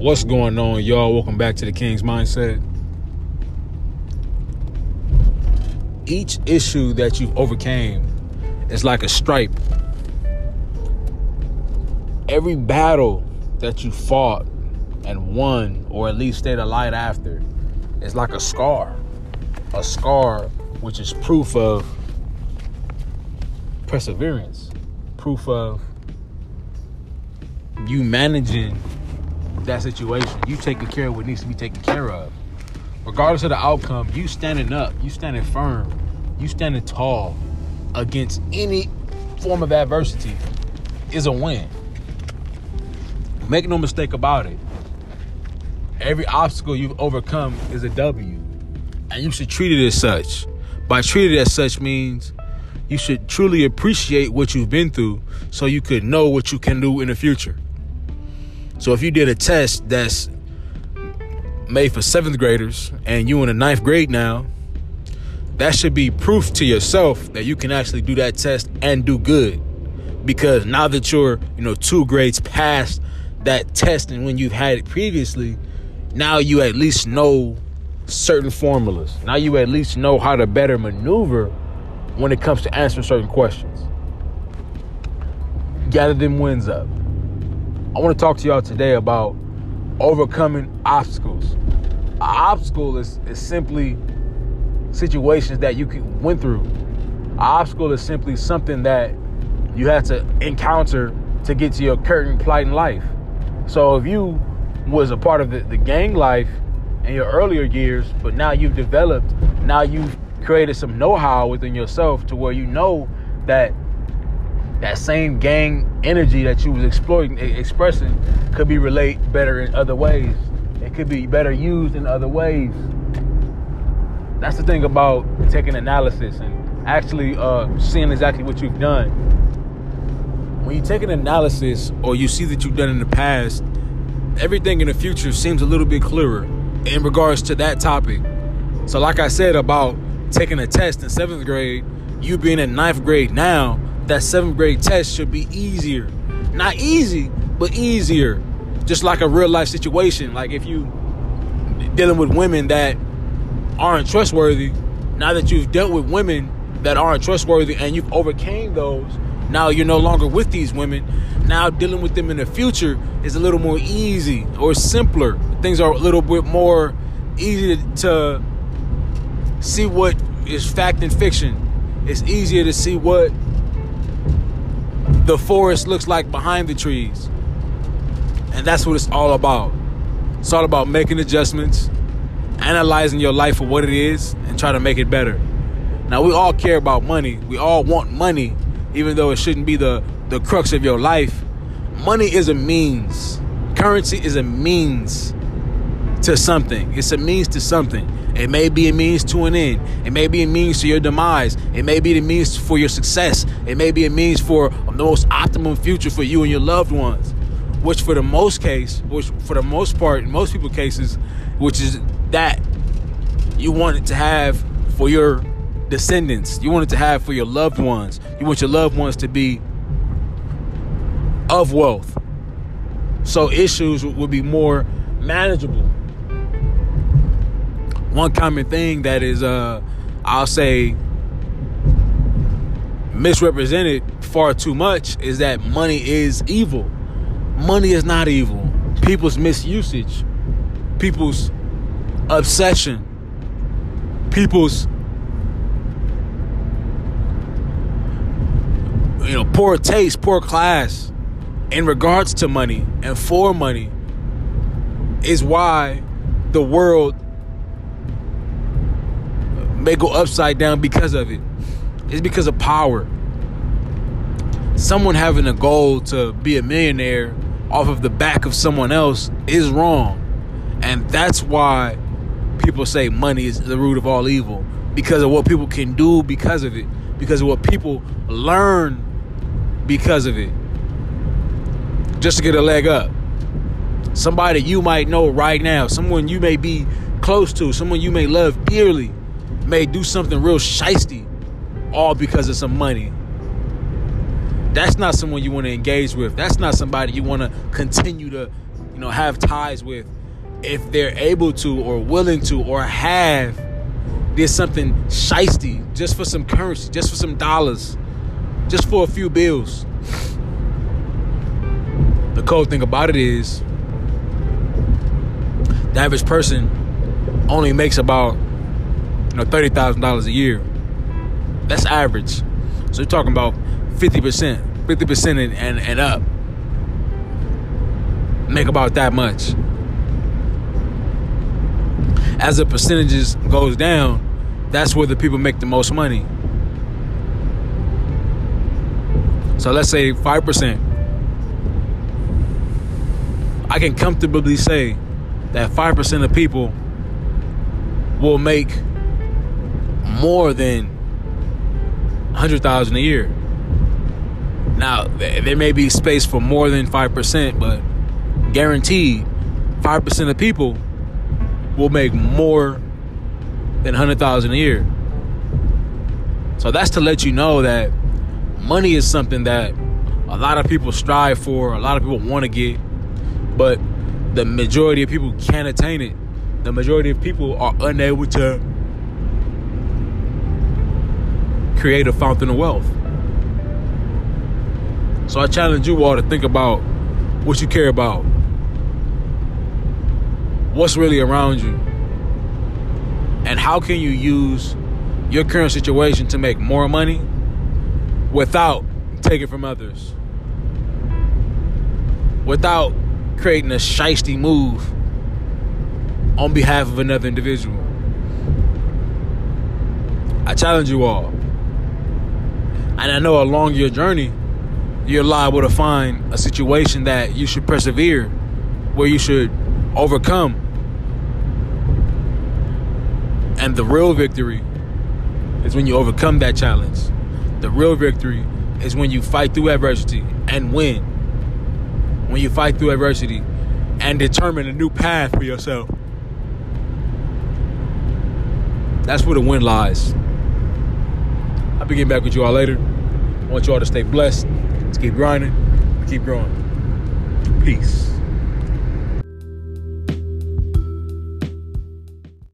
What's going on, y'all? Welcome back to the King's Mindset. Each issue that you've overcame is like a stripe. Every battle that you fought and won, or at least stayed alive after, is like a scar. A scar which is proof of perseverance, proof of you managing that situation, you taking care of what needs to be taken care of. Regardless of the outcome, you standing up, you standing firm, you standing tall against any form of adversity is a win. Make no mistake about it. Every obstacle you've overcome is a W. And you should treat it as such. By treat it as such means you should truly appreciate what you've been through so you could know what you can do in the future. So if you did a test that's made for seventh graders and you in the ninth grade now, that should be proof to yourself that you can actually do that test and do good. Because now that you're, you know, two grades past that test and when you've had it previously, now you at least know certain formulas. Now you at least know how to better maneuver when it comes to answering certain questions. Gather them wins up. I want to talk to y'all today about overcoming obstacles. An obstacle is, is simply situations that you went through. An obstacle is simply something that you had to encounter to get to your current plight in life. So if you was a part of the, the gang life in your earlier years, but now you've developed, now you've created some know-how within yourself to where you know that that same gang energy that you was exploiting expressing could be relate better in other ways. It could be better used in other ways. That's the thing about taking analysis and actually uh, seeing exactly what you've done. When you take an analysis or you see that you've done in the past everything in the future seems a little bit clearer in regards to that topic. So like i said about taking a test in seventh grade you being in ninth grade now that seventh grade test should be easier. Not easy, but easier. Just like a real life situation. Like if you dealing with women that aren't trustworthy, now that you've dealt with women that aren't trustworthy and you've overcame those, now you're no longer with these women. Now dealing with them in the future is a little more easy or simpler. Things are a little bit more easy to see what is fact and fiction. It's easier to see what the forest looks like behind the trees. And that's what it's all about. It's all about making adjustments, analyzing your life for what it is, and try to make it better. Now we all care about money. We all want money, even though it shouldn't be the, the crux of your life. Money is a means. Currency is a means to something. It's a means to something. It may be a means to an end. It may be a means to your demise. It may be the means for your success. It may be a means for the most optimum future for you and your loved ones. Which for the most case, which for the most part, in most people cases, which is that you want it to have for your descendants. You want it to have for your loved ones. You want your loved ones to be of wealth. So issues would be more manageable one common thing that is uh I'll say misrepresented far too much is that money is evil. Money is not evil. People's misusage, people's obsession, people's you know poor taste, poor class in regards to money and for money is why the world may go upside down because of it. It's because of power. Someone having a goal to be a millionaire off of the back of someone else is wrong. And that's why people say money is the root of all evil because of what people can do because of it, because of what people learn because of it. Just to get a leg up. Somebody you might know right now, someone you may be close to, someone you may love dearly may do something real shisty all because of some money. That's not someone you want to engage with. That's not somebody you want to continue to, you know, have ties with if they're able to or willing to or have did something shisty just for some currency, just for some dollars, just for a few bills. The cold thing about it is the average person only makes about you know thirty thousand dollars a year. That's average. So you're talking about fifty percent, fifty percent and and up make about that much. As the percentages goes down, that's where the people make the most money. So let's say 5%. I can comfortably say that 5% of people will make more than 100,000 a year. Now, there may be space for more than 5%, but guaranteed 5% of people will make more than 100,000 a year. So that's to let you know that money is something that a lot of people strive for, a lot of people want to get, but the majority of people can't attain it. The majority of people are unable to create a fountain of wealth. So I challenge you all to think about what you care about. What's really around you? And how can you use your current situation to make more money without taking from others? Without creating a shisty move on behalf of another individual? I challenge you all and i know along your journey you're liable to find a situation that you should persevere where you should overcome. And the real victory is when you overcome that challenge. The real victory is when you fight through adversity and win. When you fight through adversity and determine a new path for yourself. That's where the win lies. Be getting back with you all later. I want you all to stay blessed. Let's keep grinding. Keep growing. Peace.